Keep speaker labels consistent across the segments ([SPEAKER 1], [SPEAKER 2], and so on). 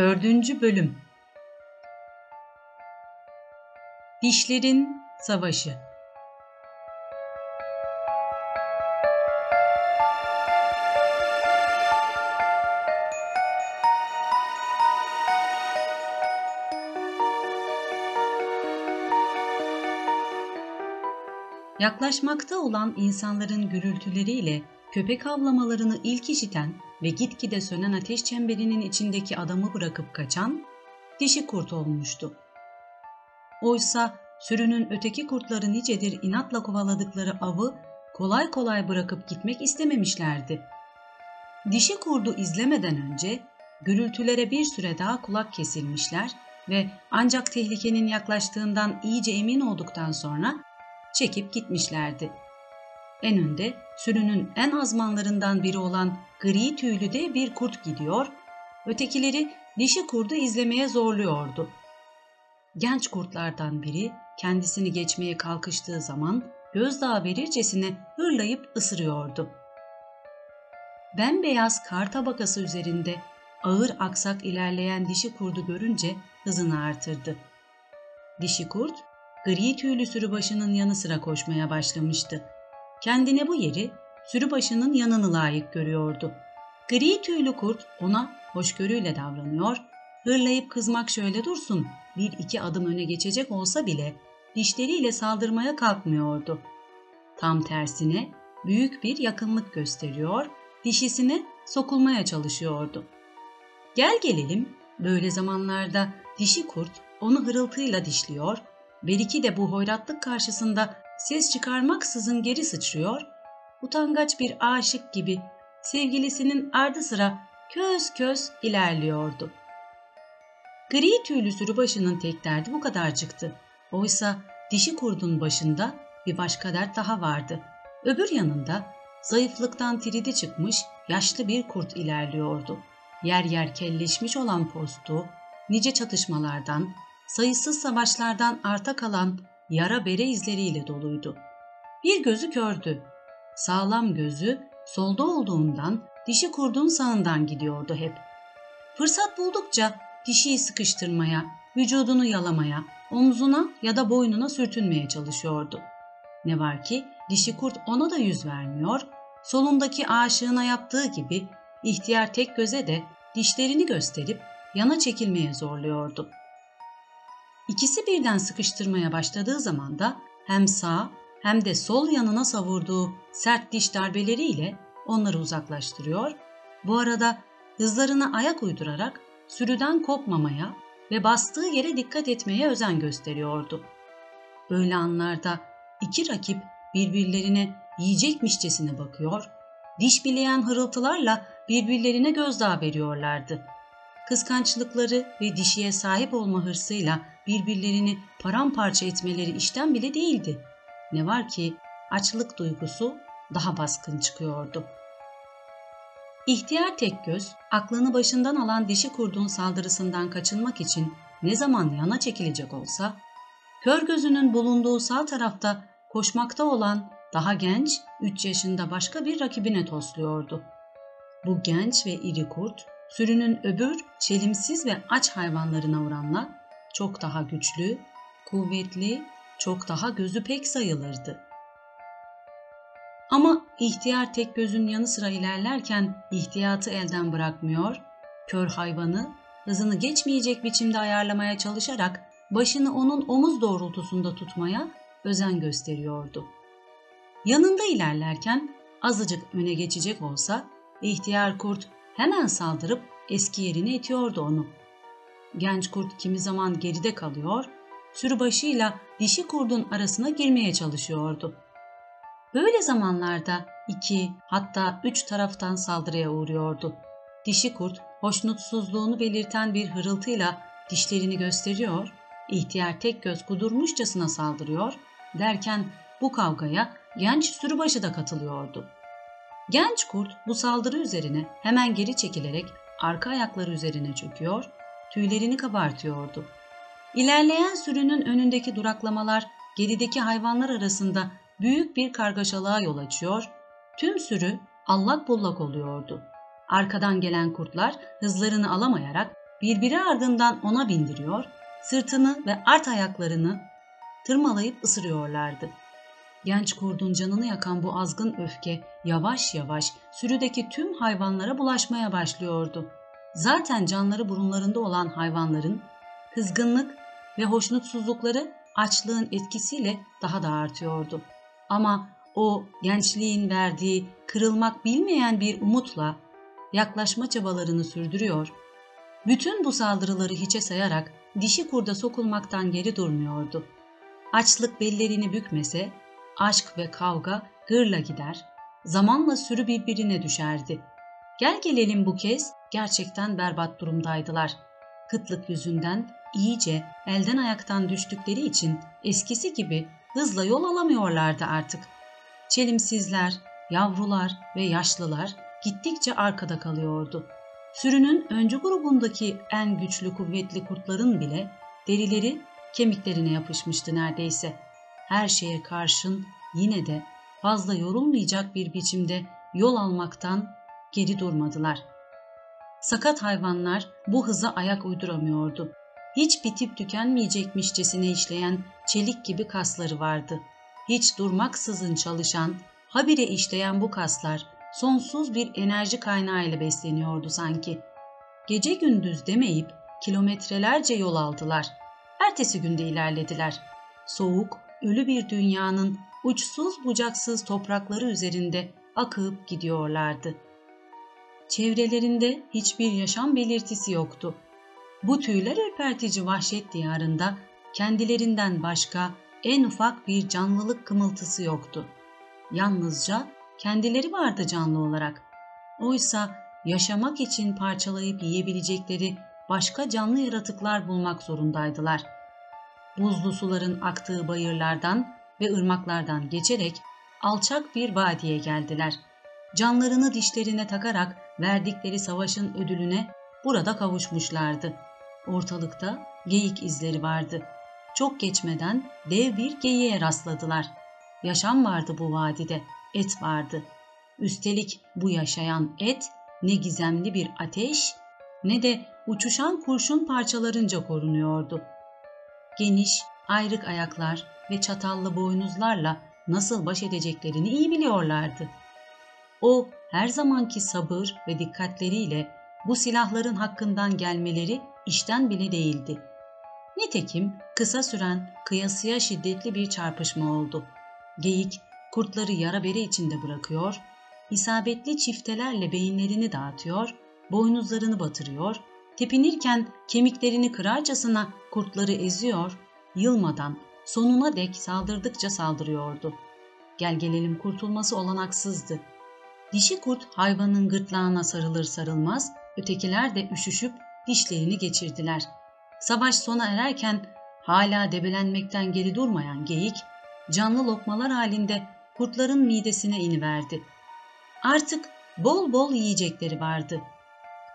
[SPEAKER 1] Dördüncü Bölüm. Dişlerin Savaşı. Yaklaşmakta olan insanların gürültüleriyle köpek avlamalarını ilk işiten ve gitgide sönen ateş çemberinin içindeki adamı bırakıp kaçan dişi kurt olmuştu. Oysa sürünün öteki kurtları nicedir inatla kovaladıkları avı kolay kolay bırakıp gitmek istememişlerdi. Dişi kurdu izlemeden önce gürültülere bir süre daha kulak kesilmişler ve ancak tehlikenin yaklaştığından iyice emin olduktan sonra çekip gitmişlerdi. En önde sürünün en azmanlarından biri olan gri tüylü de bir kurt gidiyor, ötekileri dişi kurdu izlemeye zorluyordu. Genç kurtlardan biri kendisini geçmeye kalkıştığı zaman gözdağı verircesine hırlayıp ısırıyordu. Bembeyaz kar tabakası üzerinde ağır aksak ilerleyen dişi kurdu görünce hızını artırdı. Dişi kurt, gri tüylü sürübaşının yanı sıra koşmaya başlamıştı. Kendine bu yeri sürübaşının yanını layık görüyordu. Gri tüylü kurt ona hoşgörüyle davranıyor, hırlayıp kızmak şöyle dursun, bir iki adım öne geçecek olsa bile dişleriyle saldırmaya kalkmıyordu. Tam tersine büyük bir yakınlık gösteriyor, dişisine sokulmaya çalışıyordu. Gel gelelim, böyle zamanlarda dişi kurt onu hırıltıyla dişliyor, Beriki de bu hoyratlık karşısında ses çıkarmaksızın geri sıçrıyor, utangaç bir aşık gibi sevgilisinin ardı sıra köz köz ilerliyordu. Gri tüylü sürü başının tek derdi bu kadarcıktı. Oysa dişi kurdun başında bir başka dert daha vardı. Öbür yanında zayıflıktan tridi çıkmış yaşlı bir kurt ilerliyordu. Yer yer kelleşmiş olan postu, nice çatışmalardan, sayısız savaşlardan arta kalan yara bere izleriyle doluydu. Bir gözü kördü. Sağlam gözü solda olduğundan dişi kurdun sağından gidiyordu hep. Fırsat buldukça dişiyi sıkıştırmaya, vücudunu yalamaya, omzuna ya da boynuna sürtünmeye çalışıyordu. Ne var ki dişi kurt ona da yüz vermiyor, solundaki aşığına yaptığı gibi ihtiyar tek göze de dişlerini gösterip yana çekilmeye zorluyordu. İkisi birden sıkıştırmaya başladığı zaman da hem sağ hem de sol yanına savurduğu sert diş darbeleriyle onları uzaklaştırıyor. Bu arada hızlarına ayak uydurarak sürüden kopmamaya ve bastığı yere dikkat etmeye özen gösteriyordu. Böyle anlarda iki rakip birbirlerine yiyecekmişçesine bakıyor, diş bileyen hırıltılarla birbirlerine gözdağı veriyorlardı. Kıskançlıkları ve dişiye sahip olma hırsıyla birbirlerini paramparça etmeleri işten bile değildi. Ne var ki açlık duygusu daha baskın çıkıyordu. İhtiyar tek göz, aklını başından alan dişi kurdun saldırısından kaçınmak için ne zaman yana çekilecek olsa, kör gözünün bulunduğu sağ tarafta koşmakta olan daha genç, 3 yaşında başka bir rakibine tosluyordu. Bu genç ve iri kurt, sürünün öbür çelimsiz ve aç hayvanlarına oranla çok daha güçlü, kuvvetli, çok daha gözü pek sayılırdı. Ama ihtiyar tek gözün yanı sıra ilerlerken ihtiyatı elden bırakmıyor, kör hayvanı hızını geçmeyecek biçimde ayarlamaya çalışarak başını onun omuz doğrultusunda tutmaya özen gösteriyordu. Yanında ilerlerken azıcık öne geçecek olsa ihtiyar kurt hemen saldırıp eski yerine itiyordu onu. Genç kurt kimi zaman geride kalıyor, sürübaşıyla dişi kurdun arasına girmeye çalışıyordu. Böyle zamanlarda iki hatta üç taraftan saldırıya uğruyordu. Dişi kurt hoşnutsuzluğunu belirten bir hırıltıyla dişlerini gösteriyor, ihtiyar tek göz kudurmuşçasına saldırıyor derken bu kavgaya genç sürübaşı da katılıyordu. Genç kurt bu saldırı üzerine hemen geri çekilerek arka ayakları üzerine çöküyor, tüylerini kabartıyordu. İlerleyen sürünün önündeki duraklamalar gerideki hayvanlar arasında büyük bir kargaşalığa yol açıyor, tüm sürü allak bullak oluyordu. Arkadan gelen kurtlar hızlarını alamayarak birbiri ardından ona bindiriyor, sırtını ve art ayaklarını tırmalayıp ısırıyorlardı. Genç kurdun canını yakan bu azgın öfke yavaş yavaş sürüdeki tüm hayvanlara bulaşmaya başlıyordu. Zaten canları burunlarında olan hayvanların kızgınlık ve hoşnutsuzlukları açlığın etkisiyle daha da artıyordu. Ama o gençliğin verdiği kırılmak bilmeyen bir umutla yaklaşma çabalarını sürdürüyor. Bütün bu saldırıları hiçe sayarak dişi kurda sokulmaktan geri durmuyordu. Açlık bellerini bükmese, aşk ve kavga gırla gider, zamanla sürü birbirine düşerdi. Gel gelelim bu kez gerçekten berbat durumdaydılar. Kıtlık yüzünden iyice elden ayaktan düştükleri için eskisi gibi hızla yol alamıyorlardı artık. Çelimsizler, yavrular ve yaşlılar gittikçe arkada kalıyordu. Sürünün öncü grubundaki en güçlü kuvvetli kurtların bile derileri kemiklerine yapışmıştı neredeyse. Her şeye karşın yine de fazla yorulmayacak bir biçimde yol almaktan geri durmadılar. Sakat hayvanlar bu hıza ayak uyduramıyordu. Hiç bitip tükenmeyecekmişçesine işleyen çelik gibi kasları vardı. Hiç durmaksızın çalışan, habire işleyen bu kaslar sonsuz bir enerji kaynağı ile besleniyordu sanki. Gece gündüz demeyip kilometrelerce yol aldılar. Ertesi günde ilerlediler. Soğuk, ölü bir dünyanın uçsuz bucaksız toprakları üzerinde akıp gidiyorlardı. Çevrelerinde hiçbir yaşam belirtisi yoktu. Bu tüyler ürpertici vahşet diyarında kendilerinden başka en ufak bir canlılık kımıltısı yoktu. Yalnızca kendileri vardı canlı olarak. Oysa yaşamak için parçalayıp yiyebilecekleri başka canlı yaratıklar bulmak zorundaydılar. Buzlu suların aktığı bayırlardan ve ırmaklardan geçerek alçak bir vadiye geldiler. Canlarını dişlerine takarak verdikleri savaşın ödülüne burada kavuşmuşlardı. Ortalıkta geyik izleri vardı. Çok geçmeden dev bir geyiğe rastladılar. Yaşam vardı bu vadide, et vardı. Üstelik bu yaşayan et ne gizemli bir ateş ne de uçuşan kurşun parçalarınca korunuyordu. Geniş, ayrık ayaklar ve çatallı boynuzlarla nasıl baş edeceklerini iyi biliyorlardı. O her zamanki sabır ve dikkatleriyle bu silahların hakkından gelmeleri işten bile değildi. Nitekim kısa süren kıyasıya şiddetli bir çarpışma oldu. Geyik kurtları yara bere içinde bırakıyor, isabetli çiftelerle beyinlerini dağıtıyor, boynuzlarını batırıyor, tepinirken kemiklerini kırarcasına kurtları eziyor, yılmadan sonuna dek saldırdıkça saldırıyordu. Gel gelelim kurtulması olanaksızdı. Dişi kurt hayvanın gırtlağına sarılır sarılmaz, ötekiler de üşüşüp dişlerini geçirdiler. Savaş sona ererken hala debelenmekten geri durmayan geyik, canlı lokmalar halinde kurtların midesine iniverdi. Artık bol bol yiyecekleri vardı.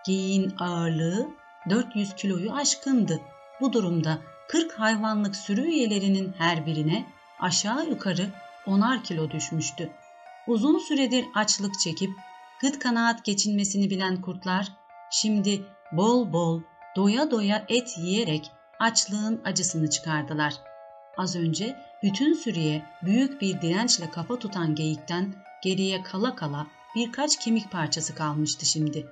[SPEAKER 1] Geyiğin ağırlığı 400 kiloyu aşkındı. Bu durumda 40 hayvanlık sürü üyelerinin her birine aşağı yukarı onar kilo düşmüştü. Uzun süredir açlık çekip gıt kanaat geçinmesini bilen kurtlar şimdi bol bol doya doya et yiyerek açlığın acısını çıkardılar. Az önce bütün sürüye büyük bir dirençle kafa tutan geyikten geriye kala kala birkaç kemik parçası kalmıştı şimdi.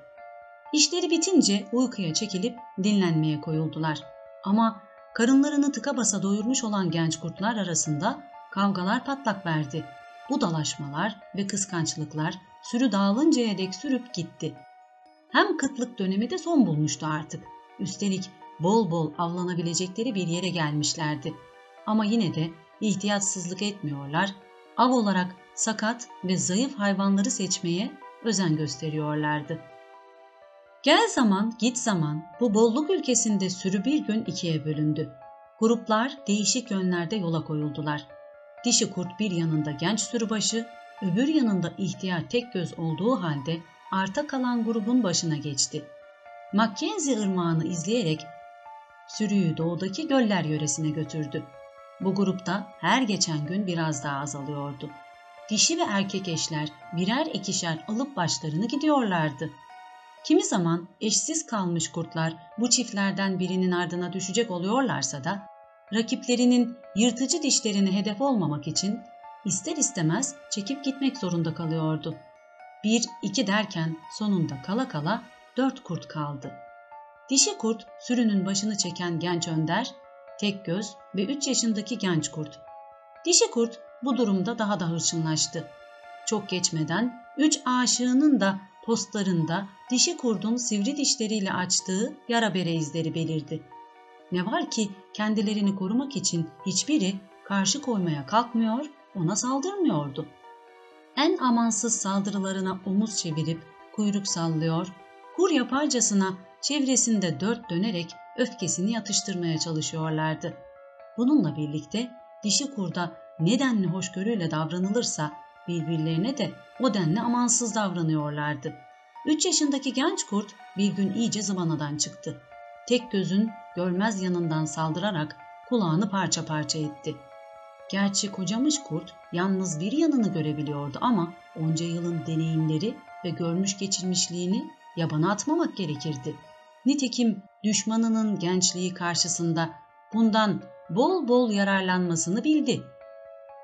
[SPEAKER 1] İşleri bitince uykuya çekilip dinlenmeye koyuldular. Ama karınlarını tıka basa doyurmuş olan genç kurtlar arasında kavgalar patlak verdi. Bu dalaşmalar ve kıskançlıklar sürü dağılıncaya dek sürüp gitti. Hem kıtlık dönemi de son bulmuştu artık. Üstelik bol bol avlanabilecekleri bir yere gelmişlerdi. Ama yine de ihtiyatsızlık etmiyorlar, av olarak sakat ve zayıf hayvanları seçmeye özen gösteriyorlardı. Gel zaman, git zaman bu bolluk ülkesinde sürü bir gün ikiye bölündü. Gruplar değişik yönlerde yola koyuldular. Dişi kurt bir yanında genç sürübaşı, öbür yanında ihtiyar tek göz olduğu halde arta kalan grubun başına geçti. Mackenzie ırmağını izleyerek sürüyü doğudaki göller yöresine götürdü. Bu grupta her geçen gün biraz daha azalıyordu. Dişi ve erkek eşler birer ikişer alıp başlarını gidiyorlardı. Kimi zaman eşsiz kalmış kurtlar bu çiftlerden birinin ardına düşecek oluyorlarsa da rakiplerinin yırtıcı dişlerine hedef olmamak için ister istemez çekip gitmek zorunda kalıyordu. Bir, iki derken sonunda kala kala dört kurt kaldı. Dişi kurt sürünün başını çeken genç önder, tek göz ve üç yaşındaki genç kurt. Dişi kurt bu durumda daha da hırçınlaştı. Çok geçmeden üç aşığının da postlarında dişi kurdun sivri dişleriyle açtığı yara bere izleri belirdi. Ne var ki kendilerini korumak için hiçbiri karşı koymaya kalkmıyor, ona saldırmıyordu. En amansız saldırılarına omuz çevirip kuyruk sallıyor, kur yaparcasına çevresinde dört dönerek öfkesini yatıştırmaya çalışıyorlardı. Bununla birlikte dişi kurda nedenli hoşgörüyle davranılırsa birbirlerine de o denli amansız davranıyorlardı. Üç yaşındaki genç kurt bir gün iyice zıvanadan çıktı. Tek gözün görmez yanından saldırarak kulağını parça parça etti. Gerçi kocamış kurt yalnız bir yanını görebiliyordu ama onca yılın deneyimleri ve görmüş geçirmişliğini yabana atmamak gerekirdi. Nitekim düşmanının gençliği karşısında bundan bol bol yararlanmasını bildi.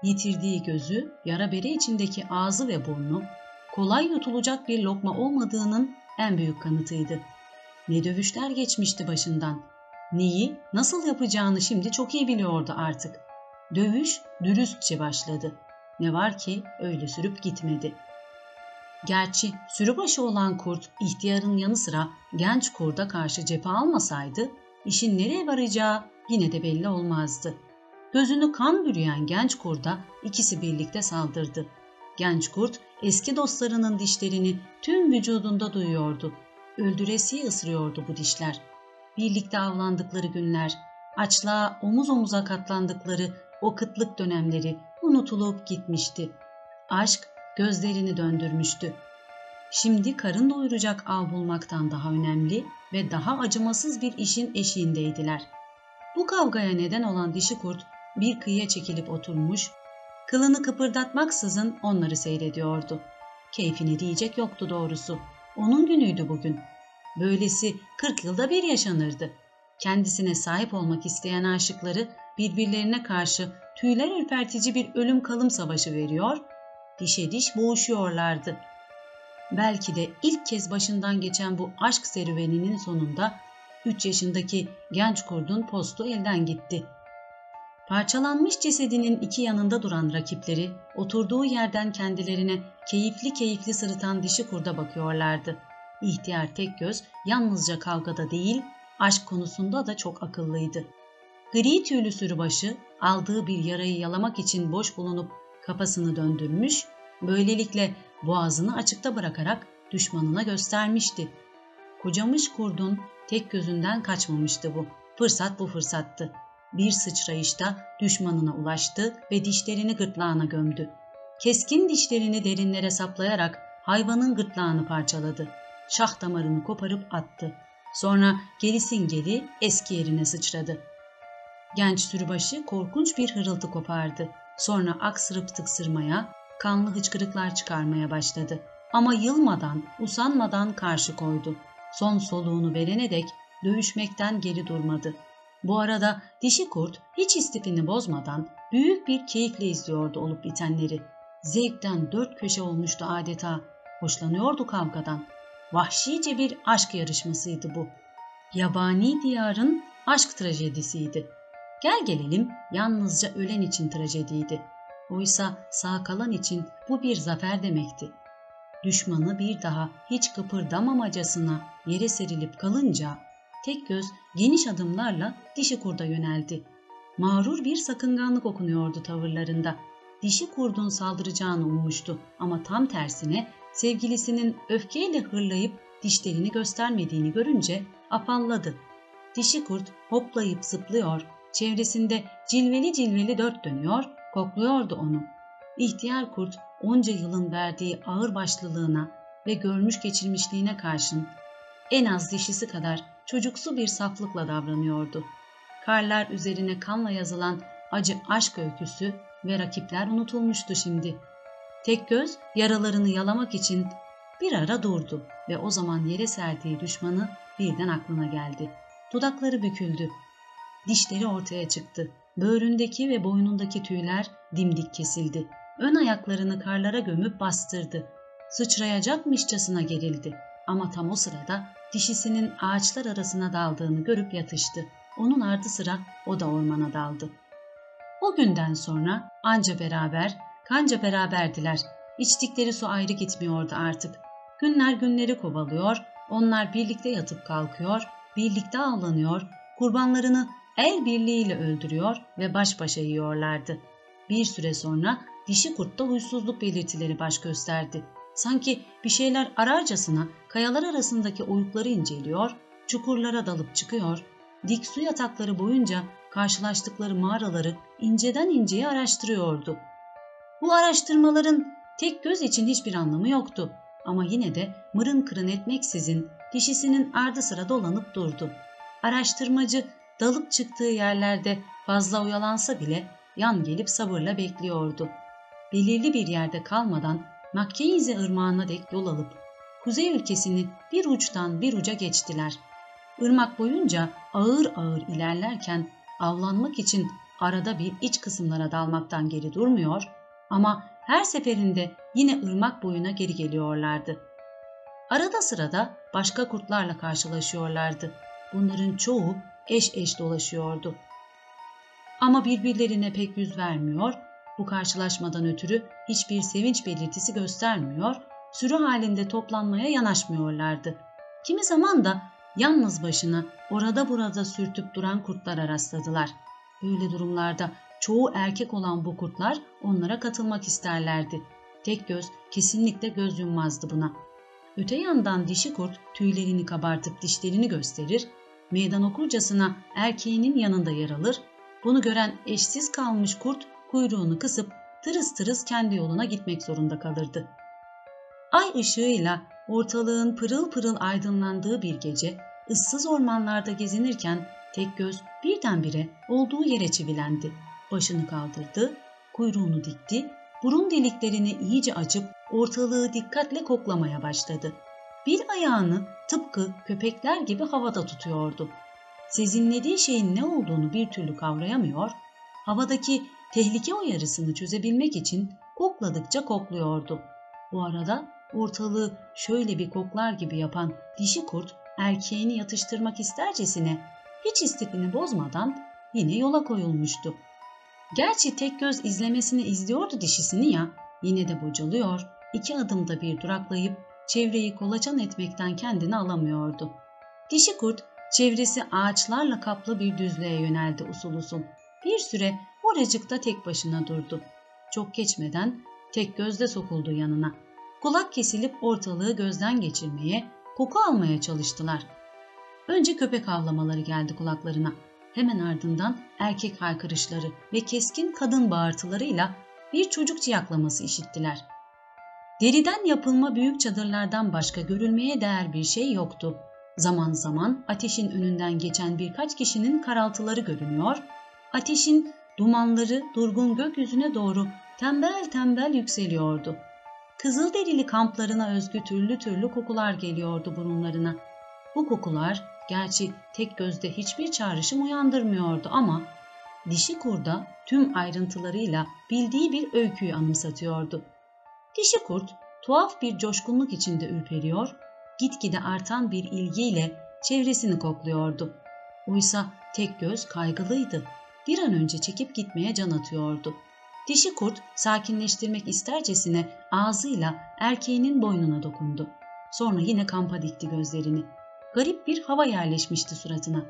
[SPEAKER 1] Yitirdiği gözü, yara bere içindeki ağzı ve burnu kolay yutulacak bir lokma olmadığının en büyük kanıtıydı. Ne dövüşler geçmişti başından. Neyi, nasıl yapacağını şimdi çok iyi biliyordu artık. Dövüş dürüstçe başladı. Ne var ki öyle sürüp gitmedi. Gerçi sürübaşı olan kurt ihtiyarın yanı sıra genç kurda karşı cephe almasaydı işin nereye varacağı yine de belli olmazdı. Gözünü kan bürüyen genç kurda ikisi birlikte saldırdı. Genç kurt eski dostlarının dişlerini tüm vücudunda duyuyordu. Öldüresiye ısırıyordu bu dişler. Birlikte avlandıkları günler, açlığa omuz omuza katlandıkları o kıtlık dönemleri unutulup gitmişti. Aşk gözlerini döndürmüştü. Şimdi karın doyuracak av bulmaktan daha önemli ve daha acımasız bir işin eşiğindeydiler. Bu kavgaya neden olan dişi kurt bir kıyıya çekilip oturmuş, kılını kıpırdatmaksızın onları seyrediyordu. Keyfine diyecek yoktu doğrusu. Onun günüydü bugün. Böylesi 40 yılda bir yaşanırdı. Kendisine sahip olmak isteyen aşıkları birbirlerine karşı tüyler ürpertici bir ölüm kalım savaşı veriyor, dişe diş boğuşuyorlardı. Belki de ilk kez başından geçen bu aşk serüveninin sonunda 3 yaşındaki genç kurdun postu elden gitti. Parçalanmış cesedinin iki yanında duran rakipleri oturduğu yerden kendilerine keyifli keyifli sırıtan dişi kurda bakıyorlardı. İhtiyar tek göz yalnızca kavgada değil, aşk konusunda da çok akıllıydı. Gri tüylü sürübaşı aldığı bir yarayı yalamak için boş bulunup kafasını döndürmüş, böylelikle boğazını açıkta bırakarak düşmanına göstermişti. Kocamış kurdun tek gözünden kaçmamıştı bu. Fırsat bu fırsattı. Bir sıçrayışta düşmanına ulaştı ve dişlerini gırtlağına gömdü. Keskin dişlerini derinlere saplayarak hayvanın gırtlağını parçaladı. Şah damarını koparıp attı. Sonra gerisin geri eski yerine sıçradı. Genç sürübaşı korkunç bir hırıltı kopardı. Sonra aksırıp tıksırmaya, kanlı hıçkırıklar çıkarmaya başladı. Ama yılmadan, usanmadan karşı koydu. Son soluğunu verene dek dövüşmekten geri durmadı. Bu arada dişi kurt hiç istifini bozmadan büyük bir keyifle izliyordu olup bitenleri. Zevkten dört köşe olmuştu adeta. Hoşlanıyordu kavgadan. Vahşice bir aşk yarışmasıydı bu. Yabani diyarın aşk trajedisiydi. Gel gelelim yalnızca ölen için trajediydi. Oysa sağ kalan için bu bir zafer demekti. Düşmanı bir daha hiç kıpırdamamacasına yere serilip kalınca tek göz geniş adımlarla dişi kurda yöneldi. Mağrur bir sakınganlık okunuyordu tavırlarında. Dişi kurdun saldıracağını ummuştu ama tam tersine sevgilisinin öfkeyle hırlayıp dişlerini göstermediğini görünce afalladı. Dişi kurt hoplayıp zıplıyor, çevresinde cilveli cilveli dört dönüyor, kokluyordu onu. İhtiyar kurt onca yılın verdiği ağır başlılığına ve görmüş geçirmişliğine karşın en az dişisi kadar çocuksu bir saflıkla davranıyordu. Karlar üzerine kanla yazılan acı aşk öyküsü ve rakipler unutulmuştu şimdi. Tek göz yaralarını yalamak için bir ara durdu ve o zaman yere serdiği düşmanı birden aklına geldi. Dudakları büküldü. Dişleri ortaya çıktı. Böğründeki ve boynundaki tüyler dimdik kesildi. Ön ayaklarını karlara gömüp bastırdı. Sıçrayacakmışçasına gerildi. Ama tam o sırada dişisinin ağaçlar arasına daldığını görüp yatıştı. Onun ardı sıra o da ormana daldı. O günden sonra anca beraber, kanca beraberdiler. İçtikleri su ayrı gitmiyordu artık. Günler günleri kovalıyor, onlar birlikte yatıp kalkıyor, birlikte avlanıyor, kurbanlarını el birliğiyle öldürüyor ve baş başa yiyorlardı. Bir süre sonra dişi kurtta huysuzluk belirtileri baş gösterdi. Sanki bir şeyler ararcasına kayalar arasındaki oyukları inceliyor, çukurlara dalıp çıkıyor, dik su yatakları boyunca karşılaştıkları mağaraları inceden inceye araştırıyordu. Bu araştırmaların tek göz için hiçbir anlamı yoktu ama yine de mırın kırın etmeksizin dişisinin ardı sıra dolanıp durdu. Araştırmacı dalıp çıktığı yerlerde fazla oyalansa bile yan gelip sabırla bekliyordu. Belirli bir yerde kalmadan Makkeize ırmağına dek yol alıp kuzey ülkesini bir uçtan bir uca geçtiler. Irmak boyunca ağır ağır ilerlerken avlanmak için arada bir iç kısımlara dalmaktan geri durmuyor ama her seferinde yine ırmak boyuna geri geliyorlardı. Arada sırada başka kurtlarla karşılaşıyorlardı. Bunların çoğu eş eş dolaşıyordu. Ama birbirlerine pek yüz vermiyor, bu karşılaşmadan ötürü hiçbir sevinç belirtisi göstermiyor, sürü halinde toplanmaya yanaşmıyorlardı. Kimi zaman da yalnız başına orada burada sürtüp duran kurtlara rastladılar. Böyle durumlarda çoğu erkek olan bu kurtlar onlara katılmak isterlerdi. Tek göz kesinlikle göz yummazdı buna. Öte yandan dişi kurt tüylerini kabartıp dişlerini gösterir, meydan okurcasına erkeğinin yanında yer alır, bunu gören eşsiz kalmış kurt kuyruğunu kısıp tırıs tırıs kendi yoluna gitmek zorunda kalırdı. Ay ışığıyla ortalığın pırıl pırıl aydınlandığı bir gece ıssız ormanlarda gezinirken tek göz birdenbire olduğu yere çivilendi. Başını kaldırdı, kuyruğunu dikti, burun deliklerini iyice açıp ortalığı dikkatle koklamaya başladı. Bir ayağını tıpkı köpekler gibi havada tutuyordu. Sezinlediği şeyin ne olduğunu bir türlü kavrayamıyor, havadaki tehlike uyarısını çözebilmek için kokladıkça kokluyordu. Bu arada ortalığı şöyle bir koklar gibi yapan dişi kurt erkeğini yatıştırmak istercesine hiç istifini bozmadan yine yola koyulmuştu. Gerçi tek göz izlemesini izliyordu dişisini ya, yine de bocalıyor, iki adımda bir duraklayıp çevreyi kolaçan etmekten kendini alamıyordu. Dişi kurt çevresi ağaçlarla kaplı bir düzlüğe yöneldi usul usul. Bir süre oracıkta tek başına durdu. Çok geçmeden tek gözle sokuldu yanına. Kulak kesilip ortalığı gözden geçirmeye, koku almaya çalıştılar. Önce köpek avlamaları geldi kulaklarına. Hemen ardından erkek haykırışları ve keskin kadın bağırtılarıyla bir çocuk ciyaklaması işittiler. Deriden yapılma büyük çadırlardan başka görülmeye değer bir şey yoktu. Zaman zaman ateşin önünden geçen birkaç kişinin karaltıları görünüyor, ateşin dumanları durgun gökyüzüne doğru tembel tembel yükseliyordu. Kızılderili kamplarına özgü türlü türlü kokular geliyordu burunlarına. Bu kokular gerçi tek gözde hiçbir çağrışım uyandırmıyordu ama dişi kurda tüm ayrıntılarıyla bildiği bir öyküyü anımsatıyordu. Dişi kurt tuhaf bir coşkunluk içinde ürperiyor, gitgide artan bir ilgiyle çevresini kokluyordu. Oysa tek göz kaygılıydı. Bir an önce çekip gitmeye can atıyordu. Dişi kurt sakinleştirmek istercesine ağzıyla erkeğinin boynuna dokundu. Sonra yine kampa dikti gözlerini. Garip bir hava yerleşmişti suratına.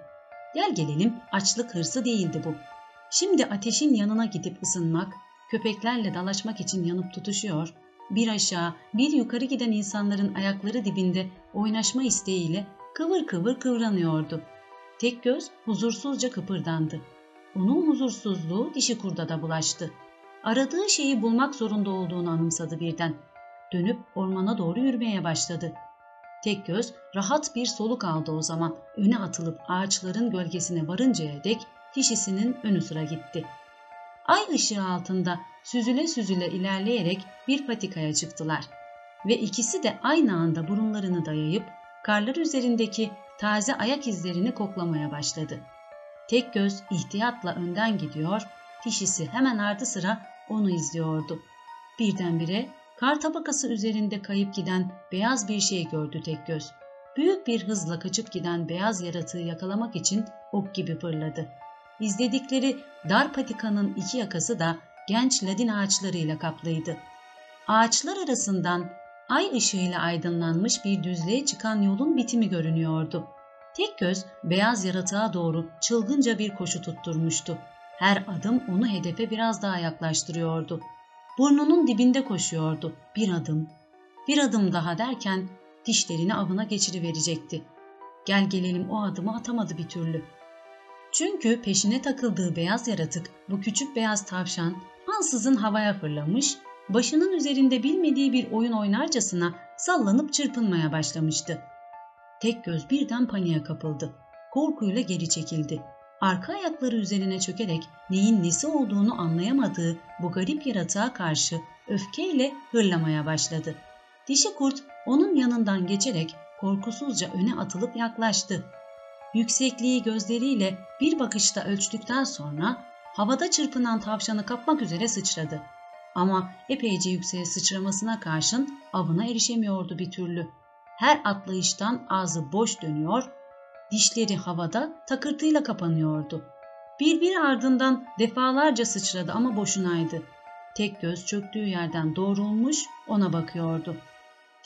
[SPEAKER 1] Gel gelelim açlık hırsı değildi bu. Şimdi ateşin yanına gidip ısınmak, köpeklerle dalaşmak için yanıp tutuşuyor, bir aşağı bir yukarı giden insanların ayakları dibinde oynaşma isteğiyle kıvır kıvır kıvranıyordu. Tek göz huzursuzca kıpırdandı. Onun huzursuzluğu dişi kurda da bulaştı. Aradığı şeyi bulmak zorunda olduğunu anımsadı birden. Dönüp ormana doğru yürümeye başladı. Tek göz rahat bir soluk aldı o zaman. Öne atılıp ağaçların gölgesine varıncaya dek dişisinin önü sıra gitti. Ay ışığı altında süzüle süzüle ilerleyerek bir patikaya çıktılar. ve ikisi de aynı anda burunlarını dayayıp karlar üzerindeki taze ayak izlerini koklamaya başladı. Tek göz ihtiyatla önden gidiyor, dişisi hemen ardı sıra onu izliyordu. Birdenbire kar tabakası üzerinde kayıp giden beyaz bir şey gördü tek göz. Büyük bir hızla kaçıp giden beyaz yaratığı yakalamak için ok gibi fırladı. İzledikleri dar patikanın iki yakası da genç ladin ağaçlarıyla kaplıydı. Ağaçlar arasından ay ışığıyla aydınlanmış bir düzlüğe çıkan yolun bitimi görünüyordu. Tek göz beyaz yaratığa doğru çılgınca bir koşu tutturmuştu. Her adım onu hedefe biraz daha yaklaştırıyordu. Burnunun dibinde koşuyordu. Bir adım, bir adım daha derken dişlerini avına geçiriverecekti. Gel gelelim o adımı atamadı bir türlü. Çünkü peşine takıldığı beyaz yaratık bu küçük beyaz tavşan ansızın havaya fırlamış, başının üzerinde bilmediği bir oyun oynarcasına sallanıp çırpınmaya başlamıştı. Tek göz birden paniğe kapıldı. Korkuyla geri çekildi. Arka ayakları üzerine çökerek neyin nesi olduğunu anlayamadığı bu garip yaratığa karşı öfkeyle hırlamaya başladı. Dişi kurt onun yanından geçerek korkusuzca öne atılıp yaklaştı. Yüksekliği gözleriyle bir bakışta ölçtükten sonra havada çırpınan tavşanı kapmak üzere sıçradı. Ama epeyce yükseğe sıçramasına karşın avına erişemiyordu bir türlü. Her atlayıştan ağzı boş dönüyor, dişleri havada takırtıyla kapanıyordu. Birbiri ardından defalarca sıçradı ama boşunaydı. Tek göz çöktüğü yerden doğrulmuş ona bakıyordu.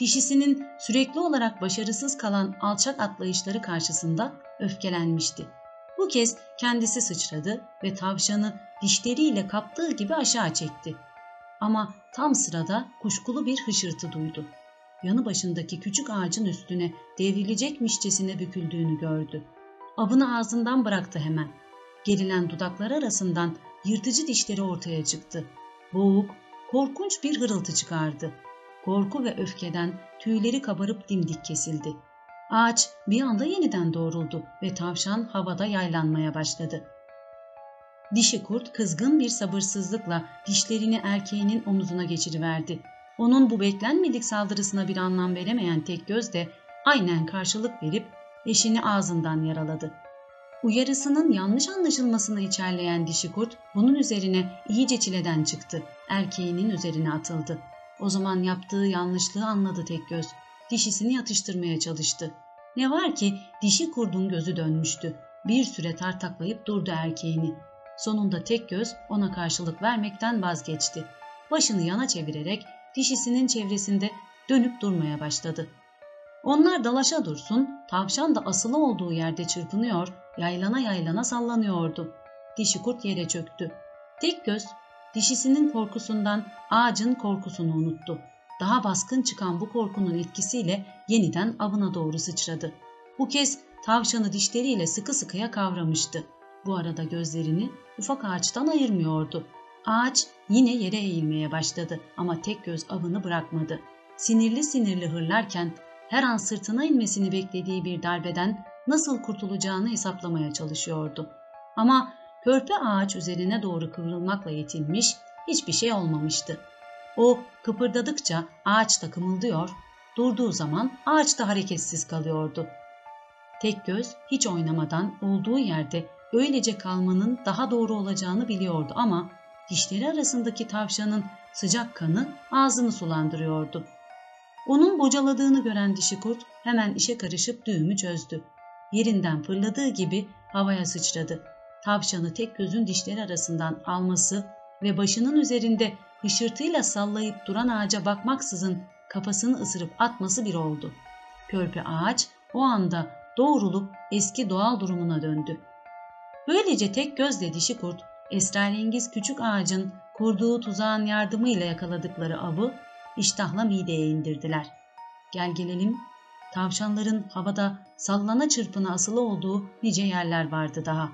[SPEAKER 1] Dişisinin sürekli olarak başarısız kalan alçak atlayışları karşısında öfkelenmişti. Bu kez kendisi sıçradı ve tavşanı dişleriyle kaptığı gibi aşağı çekti. Ama tam sırada kuşkulu bir hışırtı duydu. Yanı başındaki küçük ağacın üstüne devrilecekmişçesine büküldüğünü gördü. Avını ağzından bıraktı hemen. Gerilen dudaklar arasından yırtıcı dişleri ortaya çıktı. Boğuk, korkunç bir hırıltı çıkardı. Korku ve öfkeden tüyleri kabarıp dimdik kesildi. Ağaç bir anda yeniden doğruldu ve tavşan havada yaylanmaya başladı. Dişi kurt kızgın bir sabırsızlıkla dişlerini erkeğinin omuzuna geçiriverdi. Onun bu beklenmedik saldırısına bir anlam veremeyen tek göz de aynen karşılık verip eşini ağzından yaraladı. Uyarısının yanlış anlaşılmasını içerleyen dişi kurt bunun üzerine iyice çileden çıktı. Erkeğinin üzerine atıldı. O zaman yaptığı yanlışlığı anladı tek göz. Dişisini yatıştırmaya çalıştı. Ne var ki dişi kurdun gözü dönmüştü. Bir süre tartaklayıp durdu erkeğini. Sonunda tek göz ona karşılık vermekten vazgeçti. Başını yana çevirerek dişisinin çevresinde dönüp durmaya başladı. Onlar dalaşa dursun, tavşan da asılı olduğu yerde çırpınıyor, yaylana yaylana sallanıyordu. Dişi kurt yere çöktü. Tek göz dişisinin korkusundan ağacın korkusunu unuttu. Daha baskın çıkan bu korkunun etkisiyle yeniden avına doğru sıçradı. Bu kez tavşanı dişleriyle sıkı sıkıya kavramıştı. Bu arada gözlerini ufak ağaçtan ayırmıyordu. Ağaç yine yere eğilmeye başladı ama tek göz avını bırakmadı. Sinirli sinirli hırlarken her an sırtına inmesini beklediği bir darbeden nasıl kurtulacağını hesaplamaya çalışıyordu. Ama körpe ağaç üzerine doğru kıvrılmakla yetinmiş, hiçbir şey olmamıştı. O kıpırdadıkça ağaç da kımıldıyor, durduğu zaman ağaç da hareketsiz kalıyordu. Tek göz hiç oynamadan olduğu yerde öylece kalmanın daha doğru olacağını biliyordu ama dişleri arasındaki tavşanın sıcak kanı ağzını sulandırıyordu. Onun bocaladığını gören dişi kurt hemen işe karışıp düğümü çözdü. Yerinden fırladığı gibi havaya sıçradı. Tavşanı tek gözün dişleri arasından alması ve başının üzerinde hışırtıyla sallayıp duran ağaca bakmaksızın kafasını ısırıp atması bir oldu. Körpe ağaç o anda doğrulup eski doğal durumuna döndü. Böylece tek gözle dişi kurt esrarengiz küçük ağacın kurduğu tuzağın yardımıyla yakaladıkları avı iştahla mideye indirdiler. Gel gelelim tavşanların havada sallana çırpına asılı olduğu nice yerler vardı daha.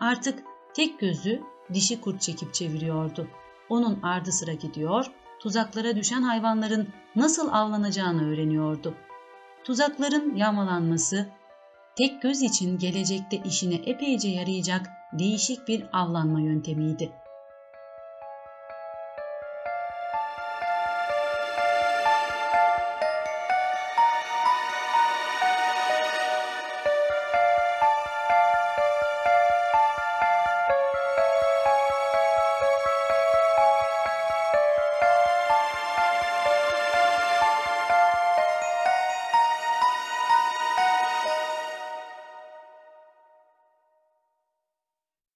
[SPEAKER 1] Artık tek gözü dişi kurt çekip çeviriyordu. Onun ardı sıra gidiyor, tuzaklara düşen hayvanların nasıl avlanacağını öğreniyordu. Tuzakların yağmalanması, tek göz için gelecekte işine epeyce yarayacak değişik bir avlanma yöntemiydi.